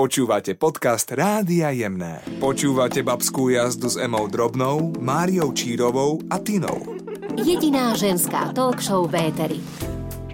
Počúvate podcast Rádia Jemné. Počúvate babskú jazdu s Emou Drobnou, Máriou Čírovou a Tinou. Jediná ženská talk show Véteri.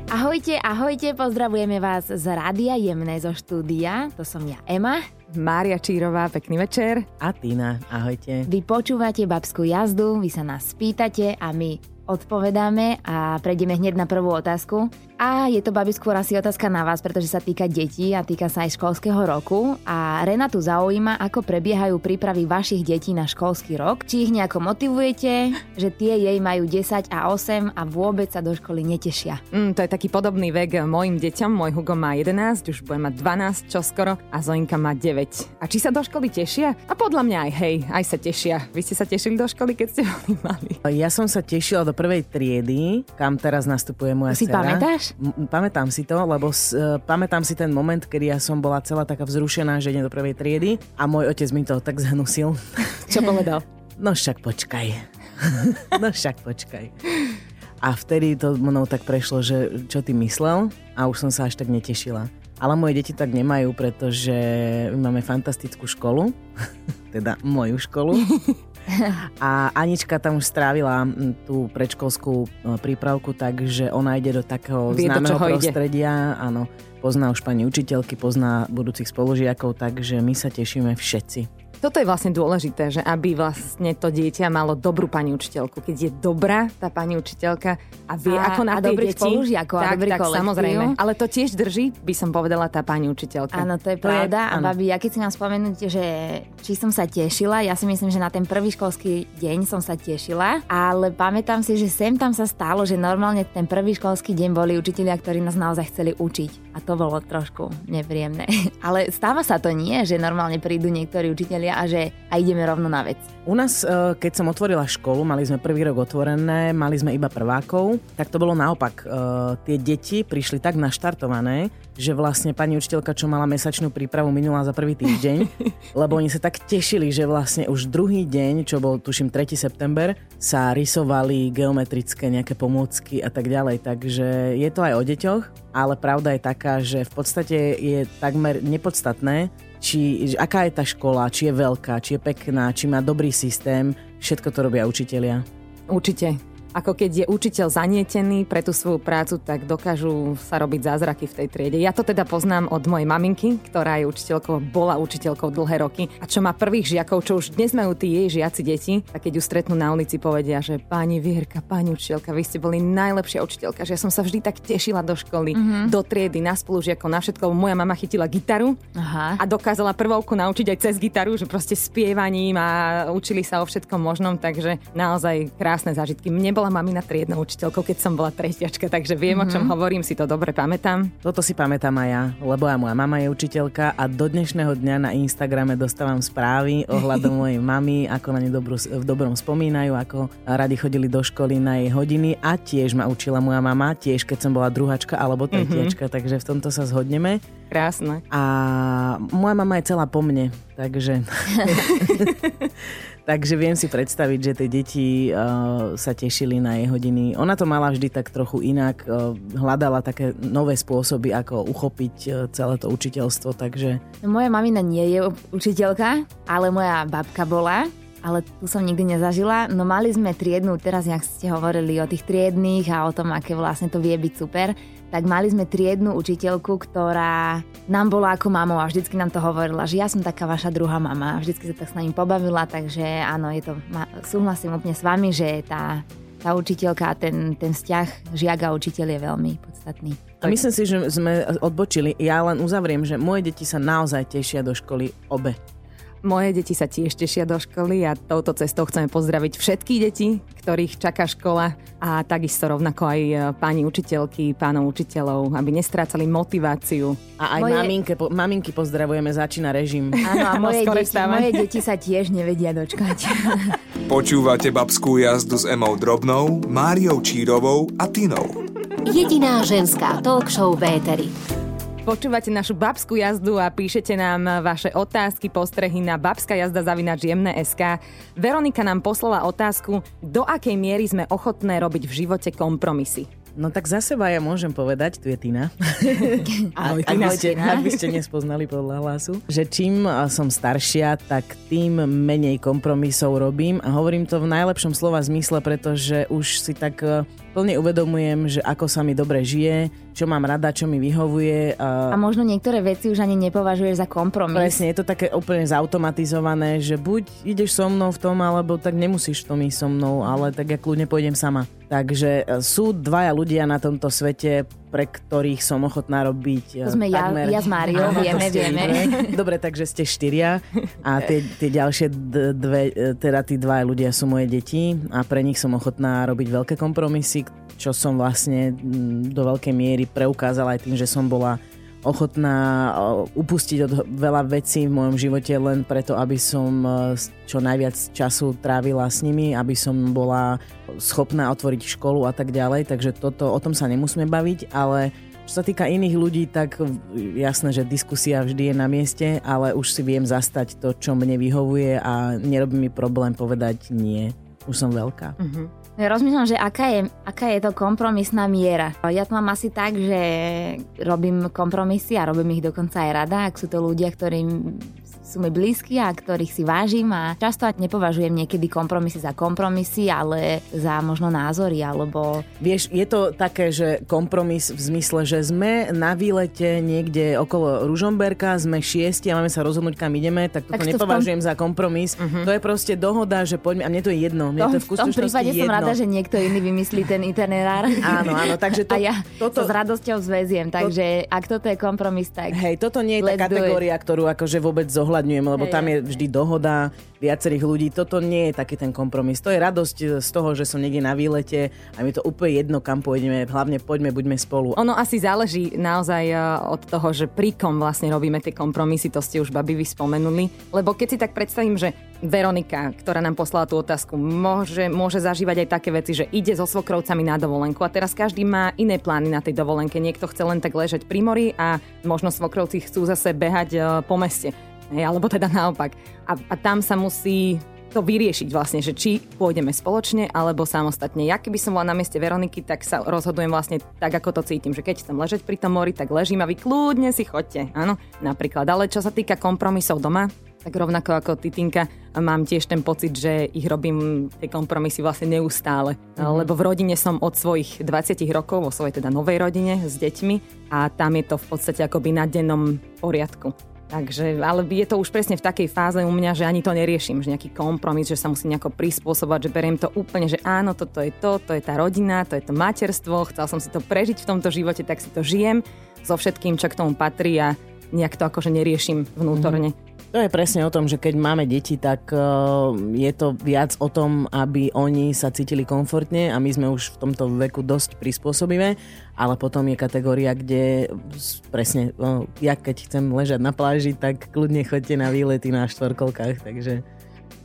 Ahojte, ahojte, pozdravujeme vás z Rádia Jemné zo štúdia. To som ja, Ema. Mária Čírová, pekný večer. A Tina, ahojte. Vy počúvate babskú jazdu, vy sa nás spýtate a my odpovedáme a prejdeme hneď na prvú otázku. A je to, babi, skôr asi otázka na vás, pretože sa týka detí a týka sa aj školského roku. A Renatu zaujíma, ako prebiehajú prípravy vašich detí na školský rok. Či ich nejako motivujete, že tie jej majú 10 a 8 a vôbec sa do školy netešia. Mm, to je taký podobný vek mojim deťom. Môj Hugo má 11, už bude mať 12 čoskoro a Zoinka má 9. A či sa do školy tešia? A podľa mňa aj hej, aj sa tešia. Vy ste sa tešili do školy, keď ste boli mali? Ja som sa tešila do prvej triedy, kam teraz nastupuje moja Si dcera. pamätáš? Pamätám si to, lebo s, e, pamätám si ten moment, kedy ja som bola celá taká vzrušená, že idem do prvej triedy a môj otec mi to tak zhnusil. Čo povedal? No však počkaj. no však počkaj. A vtedy to mnou tak prešlo, že čo ty myslel a už som sa až tak netešila. Ale moje deti tak nemajú, pretože my máme fantastickú školu, teda moju školu. A Anička tam už strávila tú predškolskú e, prípravku, takže ona ide do takého Vie, do známeho ide. prostredia. Áno, pozná už pani učiteľky, pozná budúcich spolužiakov, takže my sa tešíme všetci. Toto je vlastne dôležité, že aby vlastne to dieťa malo dobrú pani učiteľku. Keď je dobrá tá pani učiteľka a vie, A- ako a na tie dobrých deti, spolužiakov a tak, dobrý tak kolektív. samozrejme. Ale to tiež drží, by som povedala, tá pani učiteľka. Áno, to je To je- pravda. A babi, ja keď si mám spomenúť, že či som sa tešila, ja si myslím, že na ten prvý školský deň som sa tešila, ale pamätám si, že sem tam sa stalo, že normálne ten prvý školský deň boli učitelia, ktorí nás naozaj chceli učiť. A to bolo trošku nepríjemné. Ale stáva sa to nie, že normálne prídu niektorí učitelia a že a ideme rovno na vec. U nás, e, keď som otvorila školu, mali sme prvý rok otvorené, mali sme iba prvákov, tak to bolo naopak. E, Tie deti prišli tak naštartované, že vlastne pani učiteľka, čo mala mesačnú prípravu, minula za prvý týždeň, lebo oni sa tak tešili, že vlastne už druhý deň, čo bol tuším 3. september, sa rysovali geometrické nejaké pomôcky a tak ďalej. Takže je to aj o deťoch, ale pravda je taká, že v podstate je takmer nepodstatné, či, aká je tá škola, či je veľká, či je pekná, či má dobrý systém, všetko to robia učitelia. Určite. Ako keď je učiteľ zanietený pre tú svoju prácu, tak dokážu sa robiť zázraky v tej triede. Ja to teda poznám od mojej maminky, ktorá je učiteľkou, bola učiteľkou dlhé roky a čo má prvých žiakov, čo už dnes majú tí jej žiaci deti, a keď ju stretnú na ulici, povedia, že pani Vierka, pani učiteľka, vy ste boli najlepšia učiteľka, že ja som sa vždy tak tešila do školy, mm-hmm. do triedy, na spolužiakov, na všetko. Moja mama chytila gitaru Aha. a dokázala prvovku naučiť aj cez gitaru, že proste spievaním a učili sa o všetkom možnom, takže naozaj krásne zážitky. Mne bola mamina triednou učiteľkou, keď som bola tretiačka, takže viem, mm-hmm. o čom hovorím, si to dobre pamätám. Toto si pamätám aj ja, lebo aj moja mama je učiteľka a do dnešného dňa na Instagrame dostávam správy ohľadom mojej mamy, ako na ňu dobru, v dobrom spomínajú, ako radi chodili do školy na jej hodiny a tiež ma učila moja mama, tiež keď som bola druháčka alebo tretiačka, mm-hmm. takže v tomto sa zhodneme. Krásne. A moja mama je celá po mne, takže... takže viem si predstaviť, že tie deti uh, sa tešili na jej hodiny. Ona to mala vždy tak trochu inak, uh, hľadala také nové spôsoby, ako uchopiť uh, celé to učiteľstvo, takže moja mamina nie je učiteľka, ale moja babka bola ale tu som nikdy nezažila. No mali sme triednu, teraz jak ste hovorili o tých triedných a o tom, aké vlastne to vie byť super, tak mali sme triednu učiteľku, ktorá nám bola ako mamou a vždycky nám to hovorila, že ja som taká vaša druhá mama. Vždycky sa tak s nami pobavila, takže áno, je to, súhlasím úplne s vami, že tá, tá učiteľka a ten, ten vzťah žiak a učiteľ je veľmi podstatný. A myslím si, že sme odbočili. Ja len uzavriem, že moje deti sa naozaj tešia do školy obe. Moje deti sa tiež tešia do školy a touto cestou chceme pozdraviť všetky deti, ktorých čaká škola a takisto rovnako aj e, páni učiteľky, pánov učiteľov, aby nestrácali motiváciu. A aj Moje- maminke, po, maminky pozdravujeme, začína režim. Áno, a moje, deti, moje deti sa tiež nevedia dočkať. Počúvate babskú jazdu s Emou Drobnou, Máriou Čírovou a Tinou. Jediná ženská talk show Véteri. Počúvate našu babskú jazdu a píšete nám vaše otázky, postrehy na babská jazda zavinač SK. Veronika nám poslala otázku, do akej miery sme ochotné robiť v živote kompromisy. No tak za seba ja môžem povedať, tu je Tina. Ahoj, ak, by ste, ak by ste nespoznali podľa hlasu, že čím som staršia, tak tým menej kompromisov robím a hovorím to v najlepšom slova zmysle, pretože už si tak e, plne uvedomujem, že ako sa mi dobre žije, čo mám rada, čo mi vyhovuje. A, a možno niektoré veci už ani nepovažuješ za kompromis. Presne, je to také úplne zautomatizované, že buď ideš so mnou v tom, alebo tak nemusíš v tom ísť so mnou, ale tak ja kľudne pôjdem sama. Takže e, sú dvaja ľudia na tomto svete, pre ktorých som ochotná robiť To sme takmer... ja, ja s Máriou, vieme, vieme. Dobre, takže ste štyria a tie, tie ďalšie dve, e, teda tí dva ľudia sú moje deti a pre nich som ochotná robiť veľké kompromisy, čo som vlastne do veľkej miery preukázala aj tým, že som bola ochotná upustiť od veľa vecí v mojom živote len preto, aby som čo najviac času trávila s nimi, aby som bola schopná otvoriť školu a tak ďalej. Takže toto, o tom sa nemusíme baviť, ale čo sa týka iných ľudí, tak jasné, že diskusia vždy je na mieste, ale už si viem zastať to, čo mne vyhovuje a nerobí mi problém povedať nie. Už som veľká. Uh-huh. Rozmýšľam, že aká je, aká je to kompromisná miera. Ja to mám asi tak, že robím kompromisy a robím ich dokonca aj rada, ak sú to ľudia, ktorým sú mi blízki a ktorých si vážim a často nepovažujem niekedy kompromisy za kompromisy, ale za možno názory alebo... Vieš, je to také, že kompromis v zmysle, že sme na výlete niekde okolo Ružomberka, sme šiesti a máme sa rozhodnúť, kam ideme, tak toto tak nepovažujem tom... za kompromis. Uh-huh. To je proste dohoda, že poďme, a mne to je jedno. Mne to, to v, v tom prípade jedno. som rada, že niekto iný vymyslí ten itinerár. áno, áno, takže to, a ja toto, to s radosťou zväziem, takže to, ak toto je kompromis, tak Hej, toto nie je tá kategória, ktorú akože vôbec zohľadňujem zohľadňujem, lebo tam je vždy dohoda viacerých ľudí. Toto nie je taký ten kompromis. To je radosť z toho, že som niekde na výlete a mi to úplne jedno, kam pôjdeme. Hlavne poďme, buďme spolu. Ono asi záleží naozaj e, od toho, že pri kom vlastne robíme tie kompromisy, to ste už babi vy spomenuli. Lebo keď si tak predstavím, že Veronika, ktorá nám poslala tú otázku, môže, môže zažívať aj také veci, že ide so svokrovcami na dovolenku a teraz každý má iné plány na tej dovolenke. Niekto chce len tak ležať pri mori a možno svokrovci chcú zase behať e, po meste. Hej, alebo teda naopak. A, a tam sa musí to vyriešiť vlastne, že či pôjdeme spoločne alebo samostatne. Ja keby som bola na mieste Veroniky, tak sa rozhodujem vlastne tak, ako to cítim, že keď chcem ležať pri tom mori, tak ležím a vy kľudne si chodte. Áno, napríklad. Ale čo sa týka kompromisov doma, tak rovnako ako Titinka mám tiež ten pocit, že ich robím tie kompromisy vlastne neustále. Mm-hmm. Lebo v rodine som od svojich 20 rokov, vo svojej teda novej rodine s deťmi a tam je to v podstate akoby na dennom poriadku. Takže, ale je to už presne v takej fáze u mňa, že ani to neriešim, že nejaký kompromis, že sa musím nejako prispôsobať, že beriem to úplne, že áno, toto je to, to je tá rodina, to je to materstvo, chcel som si to prežiť v tomto živote, tak si to žijem so všetkým, čo k tomu patrí a nejak to akože neriešim vnútorne. Mm-hmm. To je presne o tom, že keď máme deti, tak uh, je to viac o tom, aby oni sa cítili komfortne a my sme už v tomto veku dosť prispôsobivé, ale potom je kategória, kde presne, uh, ja keď chcem ležať na pláži, tak kľudne chodte na výlety na štvorkolkách, takže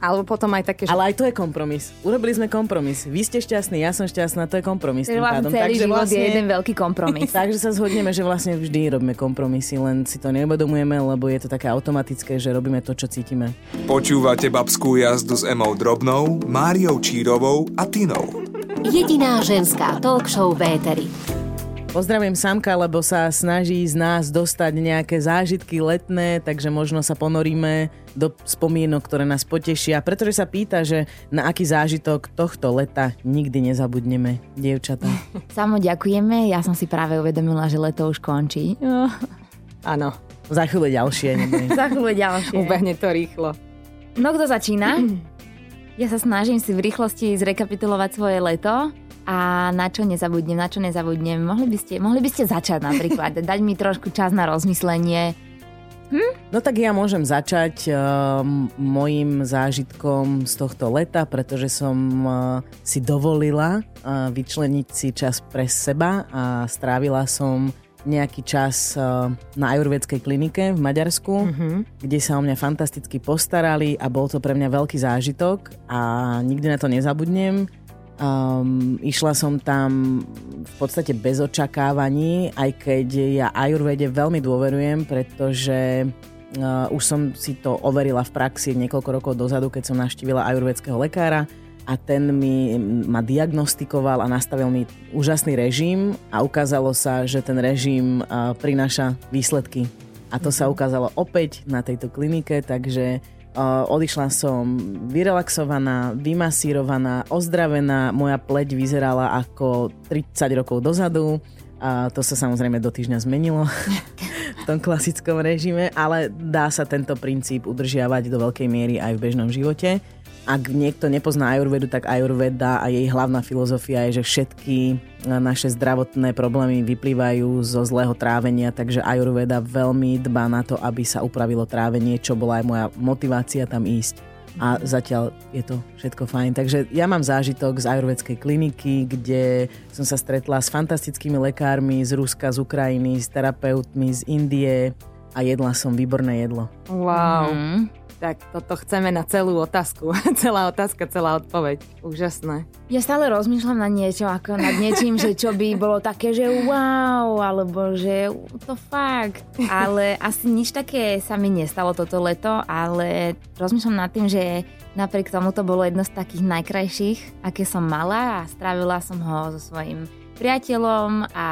alebo potom aj také, že... Ale aj to je kompromis. Urobili sme kompromis. Vy ste šťastní, ja som šťastná, to je kompromis. Tým pádom. Celý Takže vlastne... je jeden veľký kompromis. Takže sa zhodneme, že vlastne vždy robíme kompromisy, len si to neuvedomujeme, lebo je to také automatické, že robíme to, čo cítime. Počúvate babskú jazdu s Emou Drobnou, Máriou Čírovou a Tinou. Jediná ženská talk show Véteri. Pozdravujem Samka, lebo sa snaží z nás dostať nejaké zážitky letné, takže možno sa ponoríme do spomienok, ktoré nás potešia, pretože sa pýta, že na aký zážitok tohto leta nikdy nezabudneme, dievčatá. Samo ďakujeme, ja som si práve uvedomila, že leto už končí. Áno. Za chvíľu ďalšie. Za chvíľu ďalšie. Ubehne to rýchlo. No kto začína? Ja sa snažím si v rýchlosti zrekapitulovať svoje leto a na čo nezabudnem, na čo nezabudnem. Mohli by ste, mohli by ste začať napríklad, dať mi trošku čas na rozmyslenie. Hm? No tak ja môžem začať uh, mojim zážitkom z tohto leta, pretože som uh, si dovolila uh, vyčleniť si čas pre seba a strávila som nejaký čas na ajurvedskej klinike v Maďarsku, mm-hmm. kde sa o mňa fantasticky postarali a bol to pre mňa veľký zážitok a nikdy na to nezabudnem. Um, išla som tam v podstate bez očakávaní, aj keď ja Ajurvede veľmi dôverujem, pretože uh, už som si to overila v praxi niekoľko rokov dozadu, keď som naštívila ajurvedského lekára a ten mi ma diagnostikoval a nastavil mi úžasný režim a ukázalo sa, že ten režim prináša výsledky. A to sa ukázalo opäť na tejto klinike, takže odišla som vyrelaxovaná, vymasírovaná, ozdravená, moja pleť vyzerala ako 30 rokov dozadu. A to sa samozrejme do týždňa zmenilo v tom klasickom režime, ale dá sa tento princíp udržiavať do veľkej miery aj v bežnom živote. Ak niekto nepozná ajurvedu, tak ajurveda a jej hlavná filozofia je, že všetky naše zdravotné problémy vyplývajú zo zlého trávenia, takže ajurveda veľmi dbá na to, aby sa upravilo trávenie, čo bola aj moja motivácia tam ísť. A zatiaľ je to všetko fajn. Takže ja mám zážitok z ajurvedskej kliniky, kde som sa stretla s fantastickými lekármi z Ruska, z Ukrajiny, s terapeutmi z Indie a jedla som výborné jedlo. Wow. Mm-hmm. Tak toto chceme na celú otázku. celá otázka, celá odpoveď. Úžasné. Ja stále rozmýšľam na niečo, ako nad niečím, že čo by bolo také, že wow, alebo že to fakt. Ale asi nič také sa mi nestalo toto leto, ale rozmýšľam nad tým, že napriek tomu to bolo jedno z takých najkrajších, aké som mala a strávila som ho so svojím priateľom a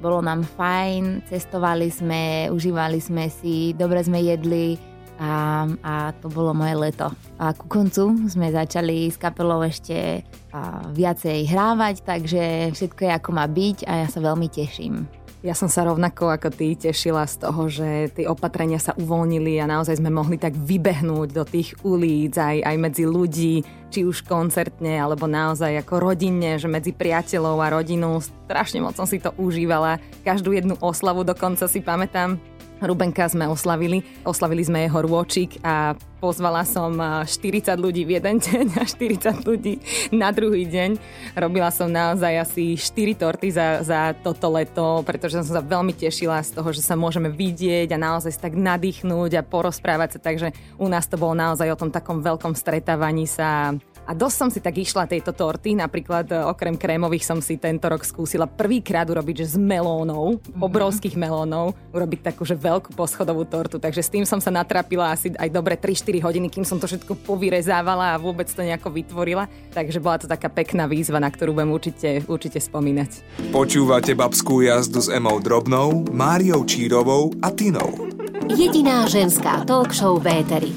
bolo nám fajn, cestovali sme, užívali sme si, dobre sme jedli, a, a to bolo moje leto. A ku koncu sme začali s kapelou ešte a, viacej hrávať, takže všetko je ako má byť a ja sa veľmi teším. Ja som sa rovnako ako ty tešila z toho, že tie opatrenia sa uvoľnili a naozaj sme mohli tak vybehnúť do tých ulic aj, aj medzi ľudí, či už koncertne, alebo naozaj ako rodinne, že medzi priateľov a rodinu. Strašne moc som si to užívala. Každú jednu oslavu dokonca si pamätám, Rubenka sme oslavili. Oslavili sme jeho rôčik a pozvala som 40 ľudí v jeden deň a 40 ľudí na druhý deň. Robila som naozaj asi 4 torty za, za toto leto, pretože som sa veľmi tešila z toho, že sa môžeme vidieť a naozaj tak nadýchnúť a porozprávať sa. Takže u nás to bolo naozaj o tom takom veľkom stretávaní sa a dosť som si tak išla tejto torty, napríklad e, okrem krémových som si tento rok skúsila prvýkrát urobiť, že z melónov, mm-hmm. obrovských melónov, urobiť takú, že veľkú poschodovú tortu. Takže s tým som sa natrapila asi aj dobre 3-4 hodiny, kým som to všetko povyrezávala a vôbec to nejako vytvorila. Takže bola to taká pekná výzva, na ktorú budem určite, určite spomínať. Počúvate babskú jazdu s Emou Drobnou, Máriou Čírovou a Tinou. Jediná ženská talk show Véteri.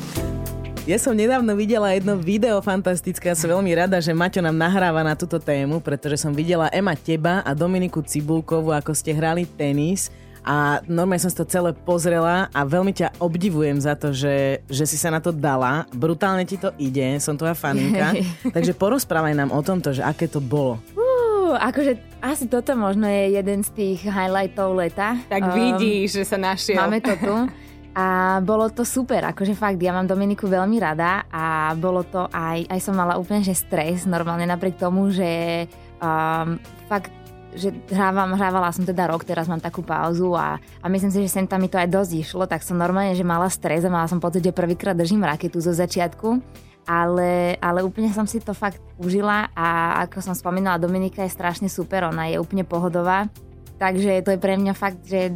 Ja som nedávno videla jedno video fantastické a som veľmi rada, že Maťo nám nahráva na túto tému, pretože som videla Ema teba a Dominiku Cibulkovú, ako ste hrali tenis a normálne som si to celé pozrela a veľmi ťa obdivujem za to, že, že si sa na to dala. Brutálne ti to ide, som tvoja faninka. Takže porozprávaj nám o tomto, že aké to bolo. Uh, akože asi toto možno je jeden z tých highlightov leta. Tak um, vidíš, že sa našiel. Máme to tu. A bolo to super, akože fakt, ja mám Dominiku veľmi rada a bolo to aj, aj som mala úplne že stres, normálne napriek tomu, že um, fakt že hrávam, hrávala som teda rok, teraz mám takú pauzu a, a myslím si, že sem tam mi to aj dosť išlo, tak som normálne, že mala stres a mala som pocit, že prvýkrát držím raketu zo začiatku, ale, ale úplne som si to fakt užila a ako som spomínala, Dominika je strašne super, ona je úplne pohodová, takže to je pre mňa fakt, že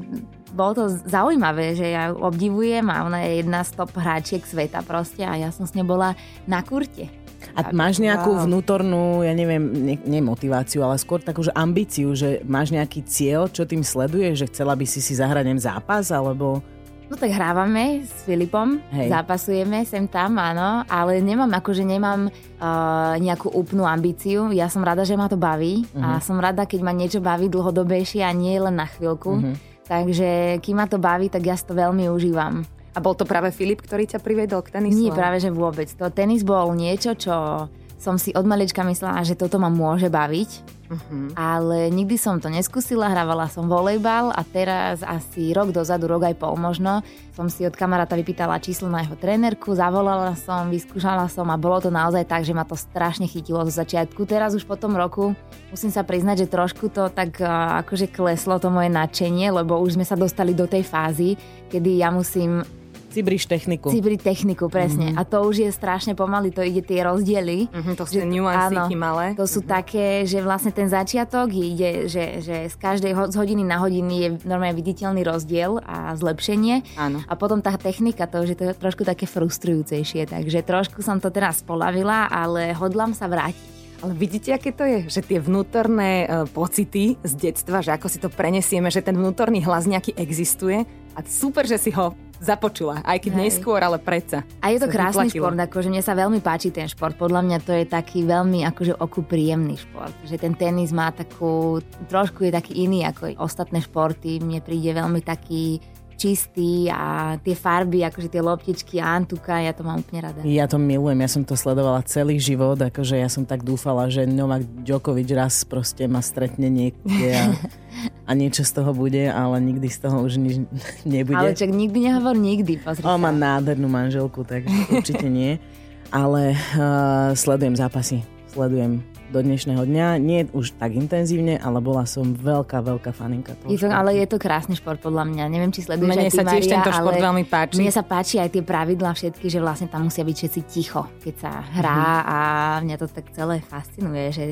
bolo to zaujímavé, že ja obdivujem a ona je jedna z top hráčiek sveta proste a ja som s ňou bola na kurte. A máš nejakú vnútornú, ja neviem, ne, ne motiváciu, ale skôr takú, že ambíciu, že máš nejaký cieľ, čo tým sleduješ, že chcela by si si zahrať zápas, alebo... No tak hrávame s Filipom, Hej. zápasujeme sem tam, áno, ale nemám, akože nemám uh, nejakú úplnú ambíciu. Ja som rada, že ma to baví uh-huh. a mhm. som rada, keď ma niečo baví dlhodobejšie a nie len na chvíľku. Uh-huh. Takže kým ma to baví, tak ja si to veľmi užívam. A bol to práve Filip, ktorý ťa priviedol k tenisu? Nie, práve že vôbec. To tenis bol niečo, čo som si od malička myslela, že toto ma môže baviť Uh-huh. Ale nikdy som to neskúsila, hrávala som volejbal a teraz asi rok dozadu, rok aj pol možno, som si od kamaráta vypýtala číslo na jeho trénerku, zavolala som, vyskúšala som a bolo to naozaj tak, že ma to strašne chytilo zo začiatku. Teraz už po tom roku musím sa priznať, že trošku to tak akože kleslo to moje nadšenie, lebo už sme sa dostali do tej fázy, kedy ja musím Cibriš techniku. Cibri techniku, presne. Mm-hmm. A to už je strašne pomaly, to ide tie rozdiely. Mhm, to sú nuansíky malé. To sú mm-hmm. také, že vlastne ten začiatok ide, že, že z každej ho- z hodiny na hodiny je normálne viditeľný rozdiel a zlepšenie. Áno. A potom tá technika, to už je to trošku také frustrujúcejšie. Takže trošku som to teraz polavila, ale hodlám sa vrátiť. Ale vidíte, aké to je? Že tie vnútorné e, pocity z detstva, že ako si to prenesieme, že ten vnútorný hlas nejaký existuje a super, že si ho započula, aj keď Hej. neskôr, ale predsa. A je to krásny vyplatilo. šport, akože mne sa veľmi páči ten šport. Podľa mňa to je taký veľmi akože oku príjemný šport. Že ten tenis má takú, trošku je taký iný ako ostatné športy. Mne príde veľmi taký čistý a tie farby, akože tie loptičky a antuka, ja to mám úplne rada. Ja to milujem, ja som to sledovala celý život, akože ja som tak dúfala, že Novak Djokovic raz proste ma stretne niekde a, a niečo z toho bude, ale nikdy z toho už nič nebude. Ale čak nikdy nehovor nikdy, pozri On má nádhernú manželku, takže určite nie. Ale uh, sledujem zápasy, sledujem do dnešného dňa. Nie už tak intenzívne, ale bola som veľká, veľká faninka toho Je to, športu. ale je to krásny šport podľa mňa. Neviem, či sleduješ Mne aj ty, sa tiež Maria, tento šport ale veľmi páči. Mne sa páči aj tie pravidlá všetky, že vlastne tam musia byť všetci ticho, keď sa hrá Mhm. a mňa to tak celé fascinuje, že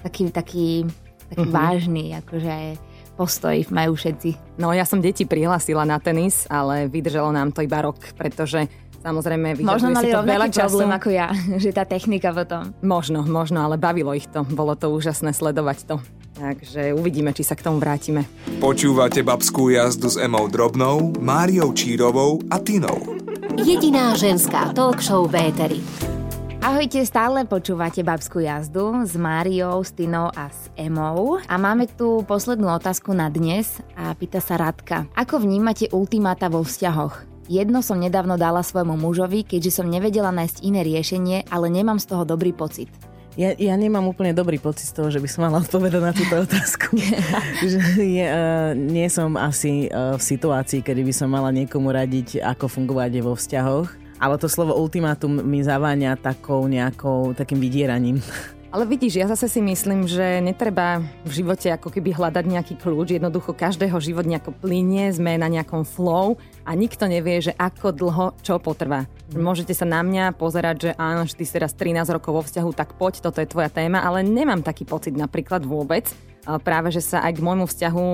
taký, taký, taký Mhm. vážny, akože postoj majú všetci. No ja som deti prihlasila na tenis, ale vydržalo nám to iba rok, pretože samozrejme Možno mali to veľa času. problém ako ja, že tá technika potom. Možno, možno, ale bavilo ich to. Bolo to úžasné sledovať to. Takže uvidíme, či sa k tomu vrátime. Počúvate babskú jazdu s Emou Drobnou, Máriou Čírovou a Tinou. Jediná ženská talk show v éteri. Ahojte, stále počúvate Babskú jazdu s Máriou, s Tinou a s Emou. A máme tu poslednú otázku na dnes a pýta sa Radka. Ako vnímate ultimáta vo vzťahoch? Jedno som nedávno dala svojmu mužovi, keďže som nevedela nájsť iné riešenie, ale nemám z toho dobrý pocit. Ja, ja nemám úplne dobrý pocit z toho, že by som mala odpovedať na túto otázku. že je, uh, nie som asi uh, v situácii, kedy by som mala niekomu radiť, ako fungovať vo vzťahoch. Ale to slovo ultimátum mi zaváňa takou nejakou, takým vydieraním. Ale vidíš, ja zase si myslím, že netreba v živote ako keby hľadať nejaký kľúč. Jednoducho každého život nejako plynie, sme na nejakom flow a nikto nevie, že ako dlho čo potrvá. Môžete sa na mňa pozerať, že áno, že ty si teraz 13 rokov vo vzťahu, tak poď, toto je tvoja téma, ale nemám taký pocit napríklad vôbec. Práve, že sa aj k môjmu vzťahu,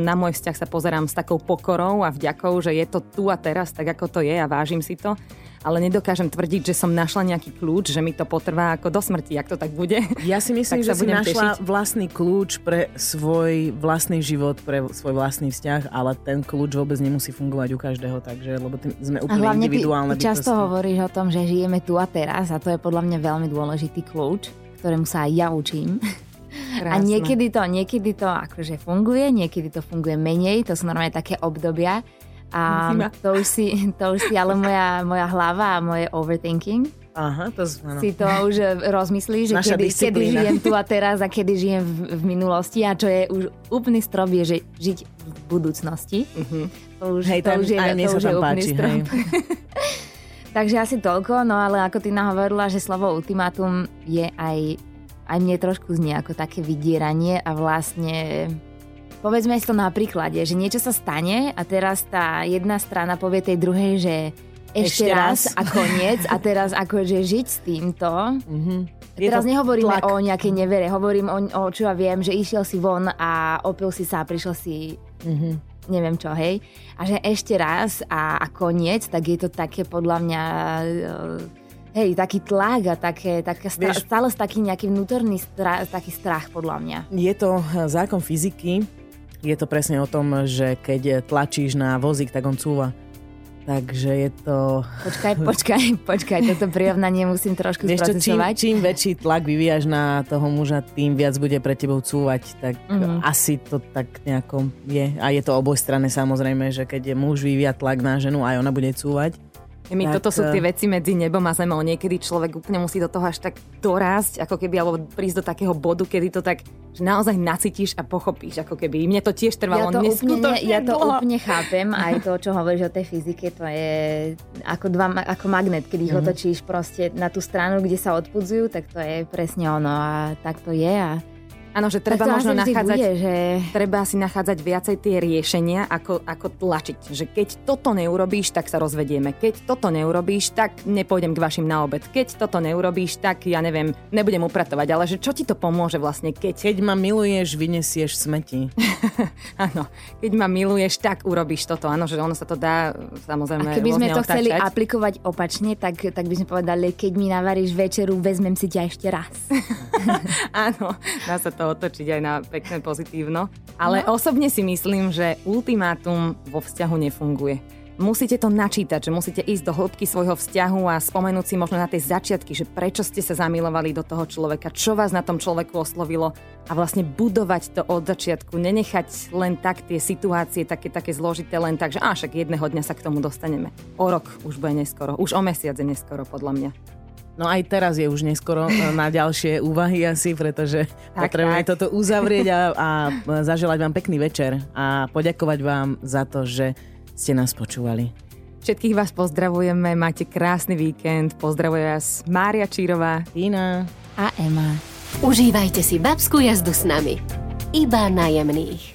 na môj vzťah sa pozerám s takou pokorou a vďakou, že je to tu a teraz, tak ako to je a vážim si to. Ale nedokážem tvrdiť, že som našla nejaký kľúč, že mi to potrvá ako do smrti, ak to tak bude. Ja si myslím, že si našla tešiť. vlastný kľúč pre svoj vlastný život, pre svoj vlastný vzťah, ale ten kľúč vôbec nemusí fungovať u každého, takže, lebo tým sme A úplne hlavne ty, individuálne ty často bytosti. hovoríš o tom, že žijeme tu a teraz a to je podľa mňa veľmi dôležitý kľúč, ktorému sa aj ja učím. A Krásne. niekedy to, niekedy to akože funguje, niekedy to funguje menej, to sú normálne také obdobia. A Zima. to už, si, to už si ale moja, moja hlava a moje overthinking Aha, to z- si to už rozmyslí, že Naša kedy, kedy žijem tu a teraz a kedy žijem v, v minulosti a čo je už úplný strop je, že žiť v budúcnosti. To už, Hej, to tam- už je, to už je úplný páči, strop. Takže asi toľko, no ale ako ty nahovorila, že slovo ultimátum je aj, aj mne trošku znie ako také vydieranie a vlastne povedzme si to na príklade, že niečo sa stane a teraz tá jedna strana povie tej druhej, že ešte, Ešte raz, raz. a koniec a teraz akože žiť s týmto. Mhm. Je Teraz nehovoríme tlak. o nejakej nevere, hovorím o, o čo ja viem, že išiel si von a opil si sa a prišiel si Mhm. neviem čo, hej. A že ešte raz a, a koniec, tak je to také podľa mňa eh, hej, taký tlak a také, také stra- Vieš- stále taký nejaký vnútorný stra- taký strach podľa mňa. Je to zákon fyziky, je to presne o tom, že keď tlačíš na vozík, tak on cúva. Takže je to... Počkaj, počkaj, počkaj, toto prirovnanie musím trošku Vieš čo, čím, čím väčší tlak vyvíjaš na toho muža, tým viac bude pre tebou cúvať. Tak Mhm. asi to tak nejako je. A je to obojstranné samozrejme, že keď je muž vyvíja tlak na ženu, aj ona bude cúvať. My, Tak, toto sú tie eh, veci medzi nebom a zemou. Niekedy človek úplne musí do toho až tak dorásť, ako keby, alebo prísť do takého bodu, kedy to tak že naozaj nacítiš a pochopíš, ako keby. Mne to tiež Ja trvalo to, úplne, ja to dlho. úplne chápem, aj to, čo hovoríš o tej fyzike, to je ako, dva, ako magnet, keď ich Mhm. otočíš proste na tú stranu, kde sa odpudzujú, tak to je presne ono a tak to je a Áno, že treba Tak možno nachádzať, bude, že... treba si nachádzať viacej tie riešenia, ako, ako tlačiť. Že keď toto neurobíš, tak sa rozvedieme. Keď toto neurobíš, tak nepôjdem k vašim na obed. Keď toto neurobíš, tak ja neviem, nebudem upratovať. Ale že čo ti to pomôže vlastne, keď... Keď ma miluješ, vyniesieš smeti. Áno, keď ma miluješ, tak urobíš toto. Áno, že ono sa to dá samozrejme A keby sme to chceli otáčať. aplikovať opačne, tak, tak by sme povedali, keď mi navaríš večeru, vezmem si ťa ešte raz. Áno, dá sa to otočiť aj na pekné pozitívno. Ale no. osobne si myslím, že ultimátum vo vzťahu nefunguje. Musíte to načítať, že musíte ísť do hĺbky svojho vzťahu a spomenúť si možno na tie začiatky, že prečo ste sa zamilovali do toho človeka, čo vás na tom človeku oslovilo a vlastne budovať to od začiatku, nenechať len tak tie situácie také, také zložité, len tak, že á, však jedného dňa sa k tomu dostaneme. O rok už bude neskoro, už o mesiac je neskoro podľa mňa. No aj teraz je už neskoro e, na ďalšie úvahy asi, pretože Tak, potrebujeme tak. toto uzavrieť a, a zaželať vám pekný večer a poďakovať vám za to, že ste nás počúvali. Všetkých vás pozdravujeme, máte krásny víkend, pozdravuje vás Mária Čírová. Tina. A Ema. Užívajte si babskú jazdu s nami. Iba na jemných.